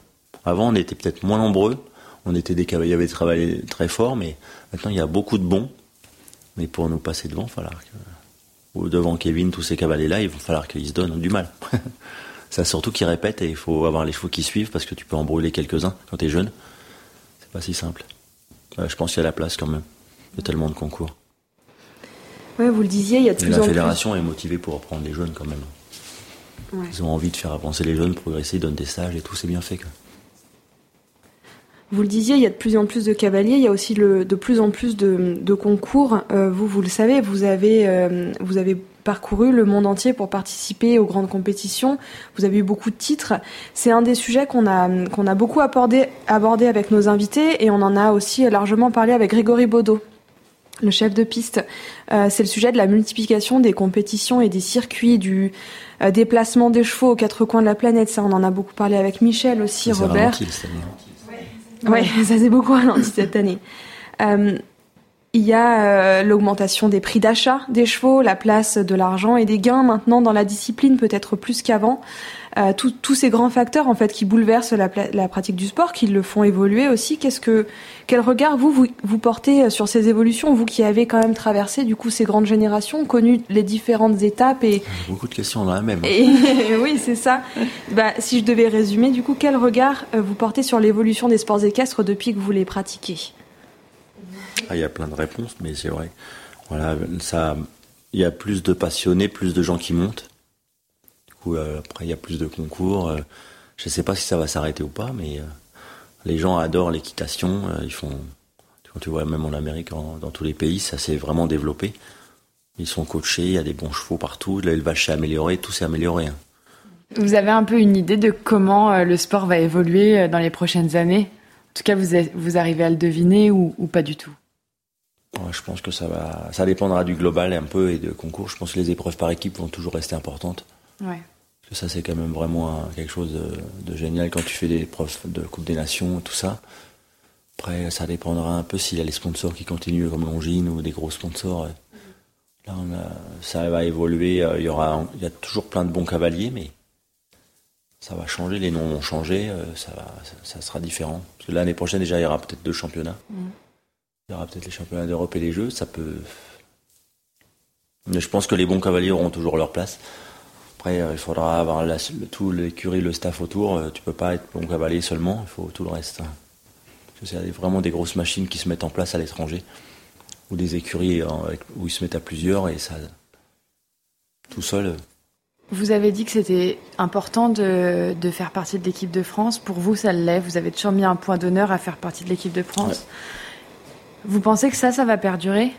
Avant, on était peut-être moins nombreux, on était des cavaliers avait travaillé très fort, mais maintenant il y a beaucoup de bons. Mais pour nous passer devant, il va falloir que, ou devant Kevin, tous ces cavaliers-là, il va falloir qu'ils se donnent du mal. [laughs] Ça surtout qu'ils répètent et il faut avoir les chevaux qui suivent parce que tu peux en brûler quelques-uns quand tu es jeune. C'est pas si simple. Euh, je pense qu'il y a la place quand même. Il y a tellement de concours. Ouais, vous le disiez, il y a de plus La fédération est motivée pour reprendre les jeunes quand même. Ils ont envie de faire avancer les jeunes, progresser, ils donnent des stages et tout, c'est bien fait. Vous le disiez, il y a de plus en plus de cavaliers, il y a aussi le, de plus en plus de, concours. Euh, vous, vous le savez, vous avez, euh, vous avez parcouru le monde entier pour participer aux grandes compétitions. Vous avez eu beaucoup de titres. C'est un des sujets qu'on a, qu'on a beaucoup abordé, abordé avec nos invités et on en a aussi largement parlé avec Grégory Baudot, le chef de piste. Euh, c'est le sujet de la multiplication des compétitions et des circuits, du euh, déplacement des chevaux aux quatre coins de la planète. Ça, on en a beaucoup parlé avec Michel aussi, Robert. Oui, [laughs] ça s'est beaucoup ralenti cette année. Euh, il y a euh, l'augmentation des prix d'achat des chevaux, la place de l'argent et des gains maintenant dans la discipline, peut-être plus qu'avant. Euh, tous ces grands facteurs en fait qui bouleversent la, la, pratique du sport, qui le font évoluer aussi. Qu'est-ce que quel regard vous, vous, vous portez euh, sur ces évolutions, vous qui avez quand même traversé du coup ces grandes générations, connu les différentes étapes et beaucoup de questions dans la même. [laughs] oui, c'est ça. Bah, si je devais résumer, du coup, quel regard vous portez sur l'évolution des sports équestres depuis que vous les pratiquez? Ah, il y a plein de réponses, mais c'est vrai. Voilà, ça, il y a plus de passionnés, plus de gens qui montent. Du coup, euh, après, il y a plus de concours. Euh, je ne sais pas si ça va s'arrêter ou pas, mais euh, les gens adorent l'équitation. ils font, quand tu vois, même en Amérique, dans tous les pays, ça s'est vraiment développé. Ils sont coachés, il y a des bons chevaux partout, l'élevage s'est amélioré, tout s'est amélioré. Hein. Vous avez un peu une idée de comment le sport va évoluer dans les prochaines années? En tout cas, vous, vous arrivez à le deviner ou pas du tout? Je pense que ça va, ça dépendra du global un peu et de concours. Je pense que les épreuves par équipe vont toujours rester importantes. Ouais. Parce que ça, c'est quand même vraiment quelque chose de, génial quand tu fais des épreuves de Coupe des Nations et tout ça. Après, ça dépendra un peu s'il y a les sponsors qui continuent comme Longines ou des gros sponsors. Là, ça va évoluer. Euh, il y aura, il y a toujours plein de bons cavaliers, mais ça va changer. Les noms vont changer. Euh, ça, ça, sera différent. Parce que l'année prochaine, déjà, il y aura peut-être deux championnats. Mm. Il y aura peut-être les championnats d'Europe et les Jeux, ça peut. Mais je pense que les bons cavaliers auront toujours leur place. Après, euh, il faudra avoir tout l'écurie, le staff autour. Euh, tu peux pas être bon cavalier seulement, il faut tout le reste. C'est vraiment des grosses machines qui se mettent en place à l'étranger, ou des écuries euh, où ils se mettent à plusieurs et ça. Tout seul. Vous avez dit que c'était important de, faire partie de l'équipe de France. Pour vous, ça l'est. Vous avez toujours mis un point d'honneur à faire partie de l'équipe de France. Vous pensez que ça, ça va perdurer?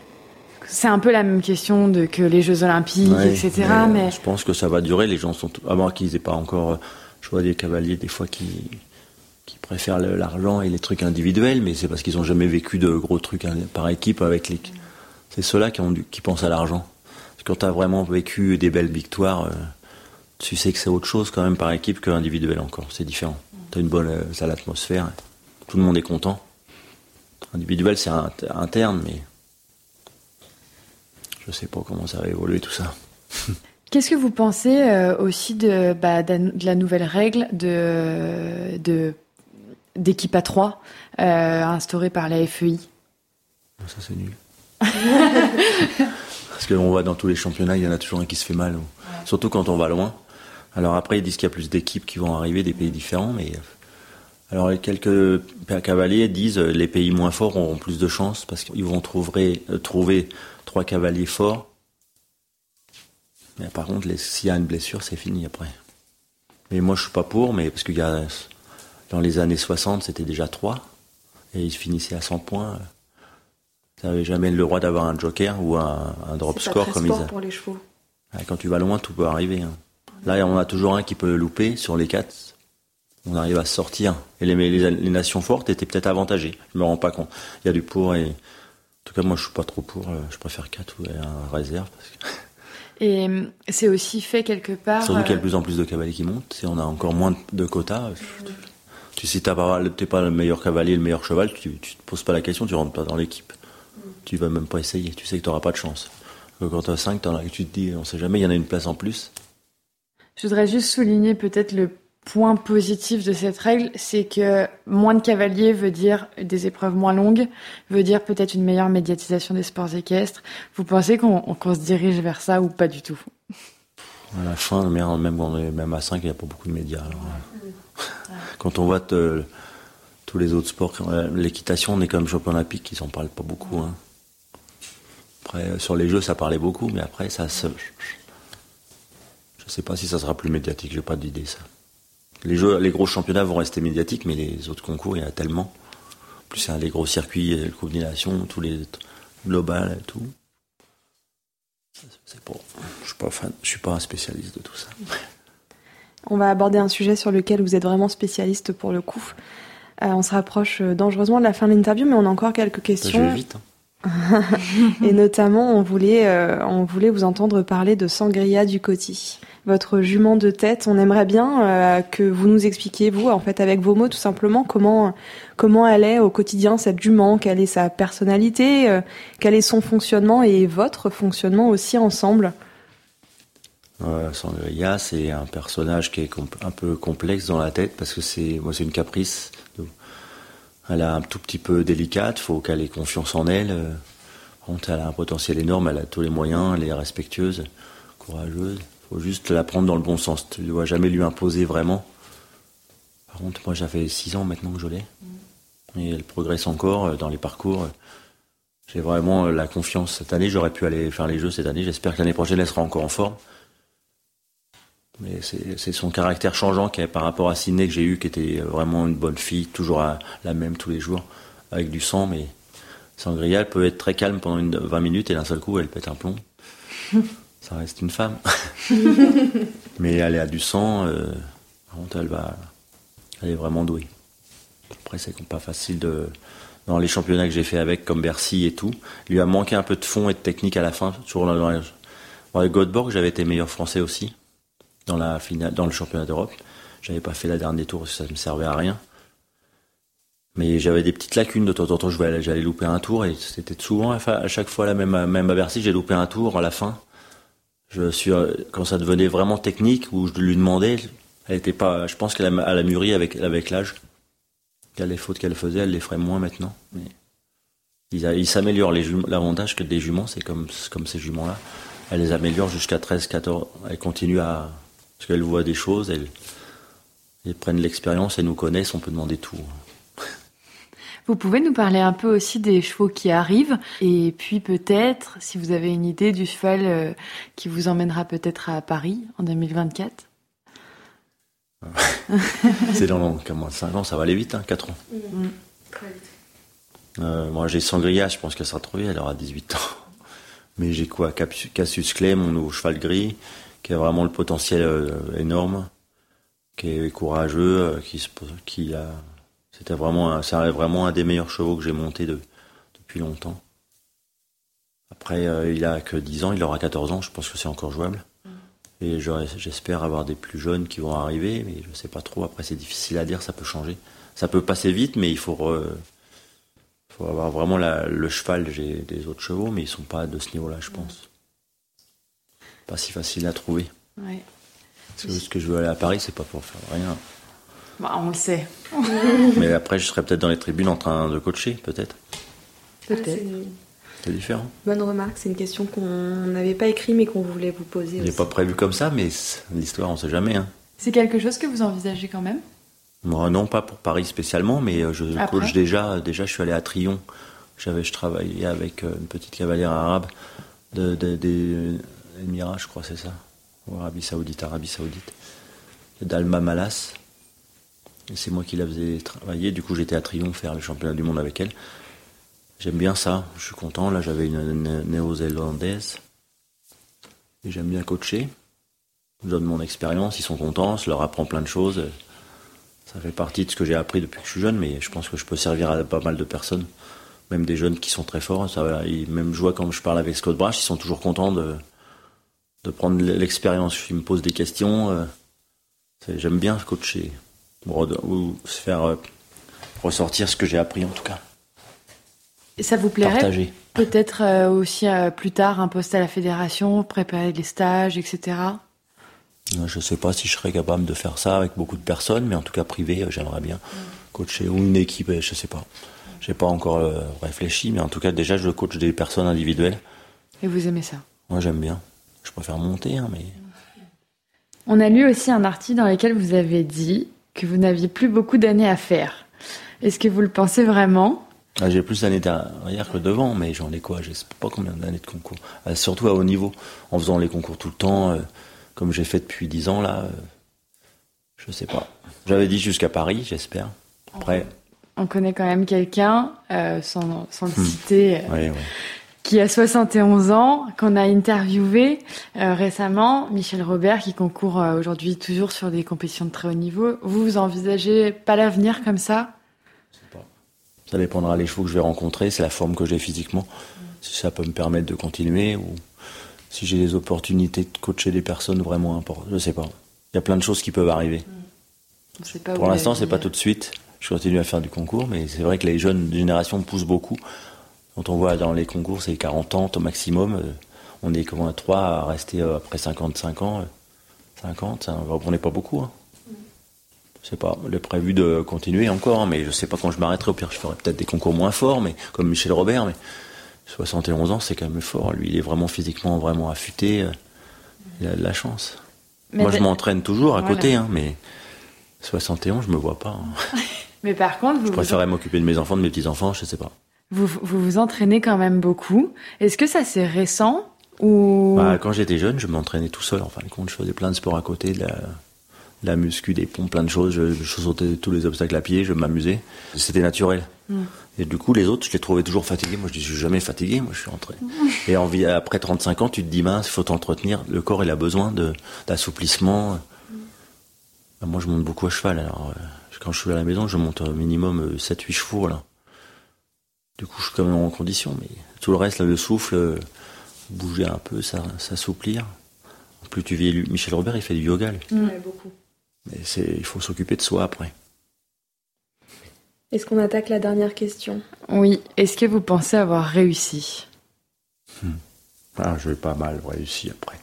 C'est un peu la même question de, que les Jeux Olympiques, etc. Mais, Je pense que ça va durer. Les gens sont. À moins qu'ils aient pas encore. Je vois des cavaliers, des fois, qui, qui préfèrent l'argent et les trucs individuels, mais c'est parce qu'ils n'ont jamais vécu de gros trucs par équipe avec les. C'est ceux-là qui, ont qui pensent à l'argent. Quand tu as vraiment vécu des belles victoires, euh, tu sais que c'est autre chose quand même par équipe que individuel encore. C'est différent. Tu as une bonne euh, atmosphère. Tout le monde est content. Individuel, c'est interne, mais je ne sais pas comment ça va évoluer tout ça. [laughs] Qu'est-ce que vous pensez euh, aussi bah, de, la nouvelle règle de, d'équipe à 3 euh, instaurée par la FEI Ça, c'est nul. [laughs] Parce qu'on voit dans tous les championnats, il y en a toujours un qui se fait mal. Surtout quand on va loin. Alors après, ils disent qu'il y a plus d'équipes qui vont arriver des pays différents, mais alors quelques cavaliers disent euh, les pays moins forts auront plus de chances parce qu'ils vont trouver, euh, trouver trois cavaliers forts. Mais par contre, s'il y a une blessure, c'est fini après. Mais moi, je suis pas pour, mais parce qu'il y a dans les années 60, c'était déjà trois et ils finissaient à 100 points. Tu n'avais jamais le droit d'avoir un joker ou un, drop score comme ils. pour les chevaux. Quand tu vas loin, tout peut arriver. Hein. Là, on a toujours un qui peut louper sur les quatre on arrive à sortir. Et les, les, nations fortes étaient peut-être avantagées. Je me rends pas compte. Il y a du pour et. En tout cas, moi, je suis pas trop pour. Euh, je préfère 4 ou un réserve. [laughs] Et euh, c'est aussi fait quelque part. Surtout qu'il y a de euh, plus en plus de cavaliers qui montent. Si on a encore moins de quotas, tu, si tu n'es pas, le meilleur cavalier, le meilleur cheval, tu, ne te poses pas la question, tu rentres pas dans l'équipe. Tu vas même pas essayer. Tu sais que tu n'auras pas de chance. Quand tu as 5, tu te dis, on sait jamais, il y en a une place en plus. Je voudrais juste souligner peut-être le point positif de cette règle, c'est que moins de cavaliers veut dire des épreuves moins longues, veut dire peut-être une meilleure médiatisation des sports équestres. Vous pensez qu'on se dirige vers ça ou pas du tout? À la fin, même, même à 5, il n'y a pas beaucoup de médias. Quand on voit tous les autres sports, l'équitation, on est comme champion olympique, ils s'en parlent pas beaucoup. Hein. Après, sur les jeux, ça parlait beaucoup, mais après, ça se... Je sais pas si ça sera plus médiatique, j'ai pas d'idée ça. Les, jeux, les gros championnats vont rester médiatiques, mais les autres concours, il y en a tellement. En plus, il y a les gros circuits, le Coupe tous les globales et tout. C'est pour... Je suis pas fan, je suis pas un spécialiste de tout ça. On va aborder un sujet sur lequel vous êtes vraiment spécialiste pour le coup. Euh, on se rapproche dangereusement de la fin de l'interview, mais on a encore quelques questions. Je vais vite. Hein. [laughs] et notamment, on voulait, euh, on voulait vous entendre parler de Sangria du Coty votre jument de tête. On aimerait bien euh, que vous nous expliquiez, vous, en fait, avec vos mots, tout simplement, comment comment elle est au quotidien cette jument, quelle est sa personnalité, euh, quel est son fonctionnement et votre fonctionnement aussi ensemble. Euh, Sangria, c'est un personnage qui est un peu complexe dans la tête parce que c'est moi c'est une caprice. Elle est un tout petit peu délicate, faut qu'elle ait confiance en elle. Elle a un potentiel énorme, elle a tous les moyens, elle est respectueuse, courageuse faut juste la prendre dans le bon sens. Tu ne dois jamais lui imposer vraiment. Par contre, moi, j'avais 6 ans maintenant que je l'ai. Mm. Et elle progresse encore euh, dans les parcours. j'ai vraiment la confiance. Cette année, j'aurais pu aller faire les jeux cette année. J'espère que l'année prochaine, elle sera encore en forme. Mais c'est son caractère changeant qui par rapport à Sydney que j'ai eu, qui était vraiment une bonne fille, toujours la même tous les jours, avec du sang. Mais Sangria, elle peut être très calme pendant une, 20 minutes et d'un seul coup, elle pète un plomb. [laughs] Ça reste une femme. [laughs] mais elle a du sang. Euh, elle va, elle est vraiment douée. Après, c'est pas facile de. Dans les championnats que j'ai fait avec, comme Bercy et tout, il lui a manqué un peu de fond et de technique à la fin. Sur dans, les, j'avais été meilleur français aussi dans la finale, dans le championnat d'Europe. J'avais pas fait la dernière tour, ça me servait à rien. Mais j'avais des petites lacunes de temps en temps. J'allais louper un tour et c'était souvent à chaque fois la même, même à Bercy, j'ai loupé un tour à la fin. Je suis quand ça devenait vraiment technique où je lui demandais, elle était pas. Je pense qu'elle a, a mûri avec avec l'âge. Les fautes qu'elle faisait, elle les ferait moins maintenant. Mais ils s'améliorent. L'avantage que des juments, c'est comme comme ces juments-là, elle les améliore jusqu'à 13, 14. Elle continue à parce qu'elle voit des choses, elles, elles prennent l'expérience, elles nous connaissent, on peut demander tout. Vous pouvez nous parler un peu aussi des chevaux qui arrivent et puis peut-être, si vous avez une idée du cheval euh, qui vous emmènera peut-être à Paris en 2024 [laughs] C'est dans moins 5 ans, ça va aller vite, hein, 4 ans. Mm. Euh, moi j'ai Sangria, je pense qu'elle sera trop vieille, elle aura 18 ans. Mais j'ai quoi? Cassius Clay, mon nouveau cheval gris, qui a vraiment le potentiel euh, énorme, qui est courageux, qui, qui a c'était vraiment, ça vraiment un des meilleurs chevaux que j'ai monté depuis longtemps. Après, euh, il a que 10 ans, il aura 14 ans, je pense que c'est encore jouable. Mm. Et j'espère avoir des plus jeunes qui vont arriver, mais je ne sais pas trop. Après, c'est difficile à dire, ça peut changer. Ça peut passer vite, mais il faut, faut avoir vraiment le cheval j'ai des autres chevaux, mais ils sont pas de ce niveau-là, je pense. Pas si facile à trouver. Parce que ce que je veux aller à Paris, c'est pas pour faire rien. Bah, on le sait. [laughs] Mais après, je serais peut-être dans les tribunes en train de coacher, peut-être. Peut-être. c'est différent. Bonne remarque, c'est une question qu'on n'avait pas écrite mais qu'on voulait vous poser. Il n'est pas prévu comme ça, mais l'histoire, on ne sait jamais. Hein. C'est quelque chose que vous envisagez quand même? Moi, Non, pas pour Paris spécialement, mais euh, je coach déjà. Déjà, je suis allé à Trion. J'avais, je travaillais avec euh, une petite cavalière arabe de, des Émirats, je crois, c'est ça. Ou Arabie Saoudite, Arabie Saoudite. D'Alma Malas. C'est moi qui la faisais travailler. Du coup, j'étais à Triomphe faire le championnat du monde avec elle. J'aime bien ça. Je suis content. Là, j'avais une néo-zélandaise. Et j'aime bien coacher. Je donne mon expérience. Ils sont contents. Je leur apprends plein de choses. Ça fait partie de ce que j'ai appris depuis que je suis jeune. Mais je pense que je peux servir à pas mal de personnes. Même des jeunes qui sont très forts. Ça, même je quand je parle avec Scott Brash, ils sont toujours contents de, de prendre l'expérience. Ils me posent des questions. Euh, j'aime bien coacher ou faire euh, ressortir ce que j'ai appris en tout cas. Et ça vous plairait Peut-être euh, aussi euh, plus tard un poste à la fédération, préparer les stages, etc. Je ne sais pas si je serais capable de faire ça avec beaucoup de personnes, mais en tout cas privé, j'aimerais bien coacher ou une équipe, je ne sais pas. J'ai pas encore réfléchi, mais en tout cas déjà je coach des personnes individuelles. Et vous aimez ça? Moi j'aime bien. Je préfère monter, hein, mais. On a lu aussi un article dans lequel vous avez dit que vous n'aviez plus beaucoup d'années à faire. Est-ce que vous le pensez vraiment? Ah, J'ai plus d'années derrière que devant, mais j'en ai quoi? Je sais pas combien d'années de concours. Ah, surtout à haut niveau, en faisant les concours tout le temps, euh, comme j'ai fait depuis 10 ans là. Euh, je sais pas. J'avais dit jusqu'à Paris, j'espère. Après. On connaît quand même quelqu'un, euh, sans, sans, le hmm. citer, qui a 71 ans, qu'on a interviewé euh, récemment, Michel Robert, qui concourt euh, aujourd'hui toujours sur des compétitions de très haut niveau. Vous, vous envisagez pas l'avenir comme ça? Pas. Ça dépendra des chevaux que je vais rencontrer, c'est la forme que j'ai physiquement. Si ça peut me permettre de continuer ou si j'ai des opportunités de coacher des personnes vraiment importantes, je sais pas. Il y a plein de choses qui peuvent arriver. Pour l'instant, c'est pas tout de suite. Je continue à faire du concours, mais c'est vrai que les jeunes générations poussent beaucoup. Quand on voit dans les concours, c'est 40 ans au maximum. Euh, on est comme à 3 à rester euh, après 55 ans. 50, euh, on n'est pas beaucoup. Hein. Je sais pas, le prévu de continuer encore, hein, mais je sais pas quand je m'arrêterai. Au pire, je ferai peut-être des concours moins forts, mais comme Michel Robert. Mais 71 ans, c'est quand même fort. Lui, il est vraiment physiquement vraiment affûté. Il a de la chance. Moi, je m'entraîne toujours à côté, hein, mais 71, je me vois pas. [laughs] mais par contre, vous je préférerais m'occuper de mes enfants, de mes petits enfants, je sais pas. Vous, vous vous entraînez quand même beaucoup. Est-ce que ça c'est récent ou Bah, quand j'étais jeune, je m'entraînais tout seul. En fin de compte, je faisais plein de sports à côté, de la, de la muscu, des pompes, plein de choses. Je, je sautais tous les obstacles à pied, je m'amusais. C'était naturel. Et du coup, les autres, je les trouvais toujours fatigués. Moi, je dis, je suis jamais fatigué. Moi, je suis entré. [laughs] Et en après 35 ans, tu te dis, mince, il faut t'entretenir. Le corps, il a besoin d'assouplissement. Bah, moi, je monte beaucoup à cheval. Alors, euh, quand je suis à la maison, je monte au minimum euh, 7-8 chevaux, là. Du coup, je suis quand même en condition. Mais tout le reste, là, le souffle, euh, bouger un peu, ça, s'assouplir. Plus tu vieillis, Michel Robert, il fait du yoga, lui. Ouais, beaucoup. Mais c'est, il faut s'occuper de soi après. Est-ce qu'on attaque la dernière question? Oui. Est-ce que vous pensez avoir réussi? Ah, j'ai pas mal réussi après.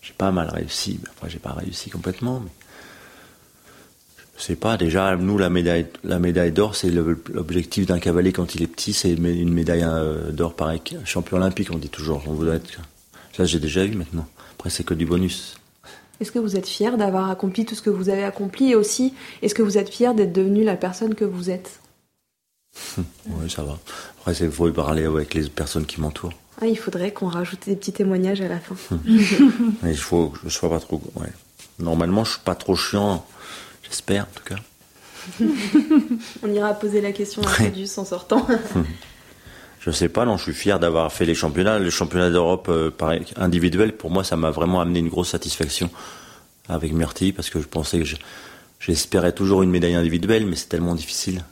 J'ai pas mal réussi, mais après j'ai pas réussi complètement. Mais je sais pas. Déjà, nous la médaille, la médaille d'or, c'est l'objectif d'un cavalier quand il est petit, c'est une médaille euh, d'or pareil, champion olympique. On dit toujours, on voudrait être. Ça, j'ai déjà eu maintenant. Après, c'est que du bonus. Est-ce que vous êtes fier d'avoir accompli tout ce que vous avez accompli et aussi est-ce que vous êtes fier d'être devenu la personne que vous êtes? Oui, ça va. Après, il faut parler avec les personnes qui m'entourent. ah, Il faudrait qu'on rajoute des petits témoignages à la fin. [laughs] Mais il faut que je sois pas trop. Ouais. Normalement, je suis pas trop chiant. J'espère, en tout cas. [laughs] On ira poser la question à. Frédus en sortant. Je sais pas, non, je suis fier d'avoir fait les championnats. Le championnat d'Europe euh, individuel, pour moi, ça m'a vraiment amené une grosse satisfaction avec Myrtille, parce que je pensais que je- j'espérais toujours une médaille individuelle, mais c'est tellement difficile.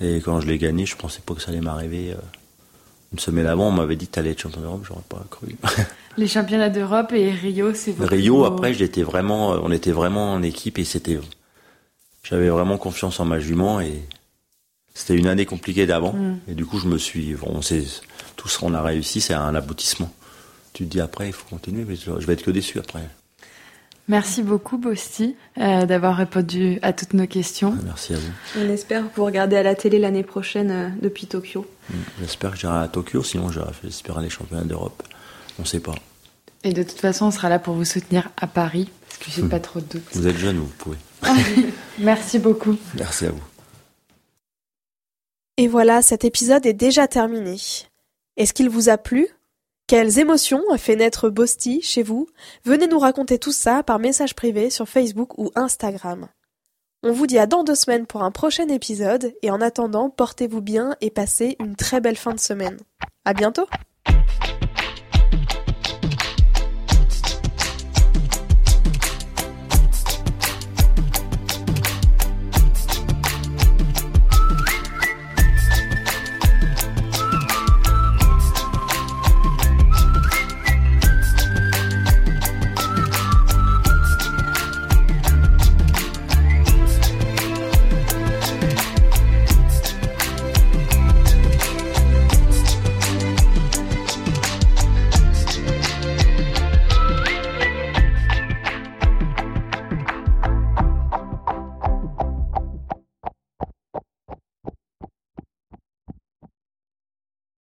Et quand je l'ai gagné, je pensais pas que ça allait m'arriver. euh. Une semaine avant, on m'avait dit que t'allais être champion d'Europe, j'aurais pas cru. [laughs] Les championnats d'Europe et Rio, c'est votre Rio, après, j'étais vraiment, euh, on était vraiment en équipe et c'était, j'avais vraiment confiance en ma jument et c'était une année compliquée d'avant. Mm. Et du coup, je me suis, on sait, tout ce qu'on a réussi, c'est un aboutissement. Tu te dis après, il faut continuer, mais je vais être que déçu après. Merci beaucoup, Bosti, euh, d'avoir répondu à toutes nos questions. Merci à vous. On espère vous regarder à la télé l'année prochaine euh, depuis Tokyo. Mm. J'espère que j'irai à Tokyo, sinon j'espère les championnats d'Europe. On sait pas. Et de toute façon, on sera là pour vous soutenir à Paris, parce que j'ai pas trop de doutes. Vous êtes jeune, vous pouvez. [laughs] Merci beaucoup. Merci à vous. Et voilà, cet épisode est déjà terminé. Est-ce qu'il vous a plu? Quelles émotions a fait naître Bosti chez vous? Venez nous raconter tout ça par message privé sur Facebook ou Instagram. On vous dit à dans deux semaines pour un prochain épisode et en attendant, portez-vous bien et passez une très belle fin de semaine. À bientôt!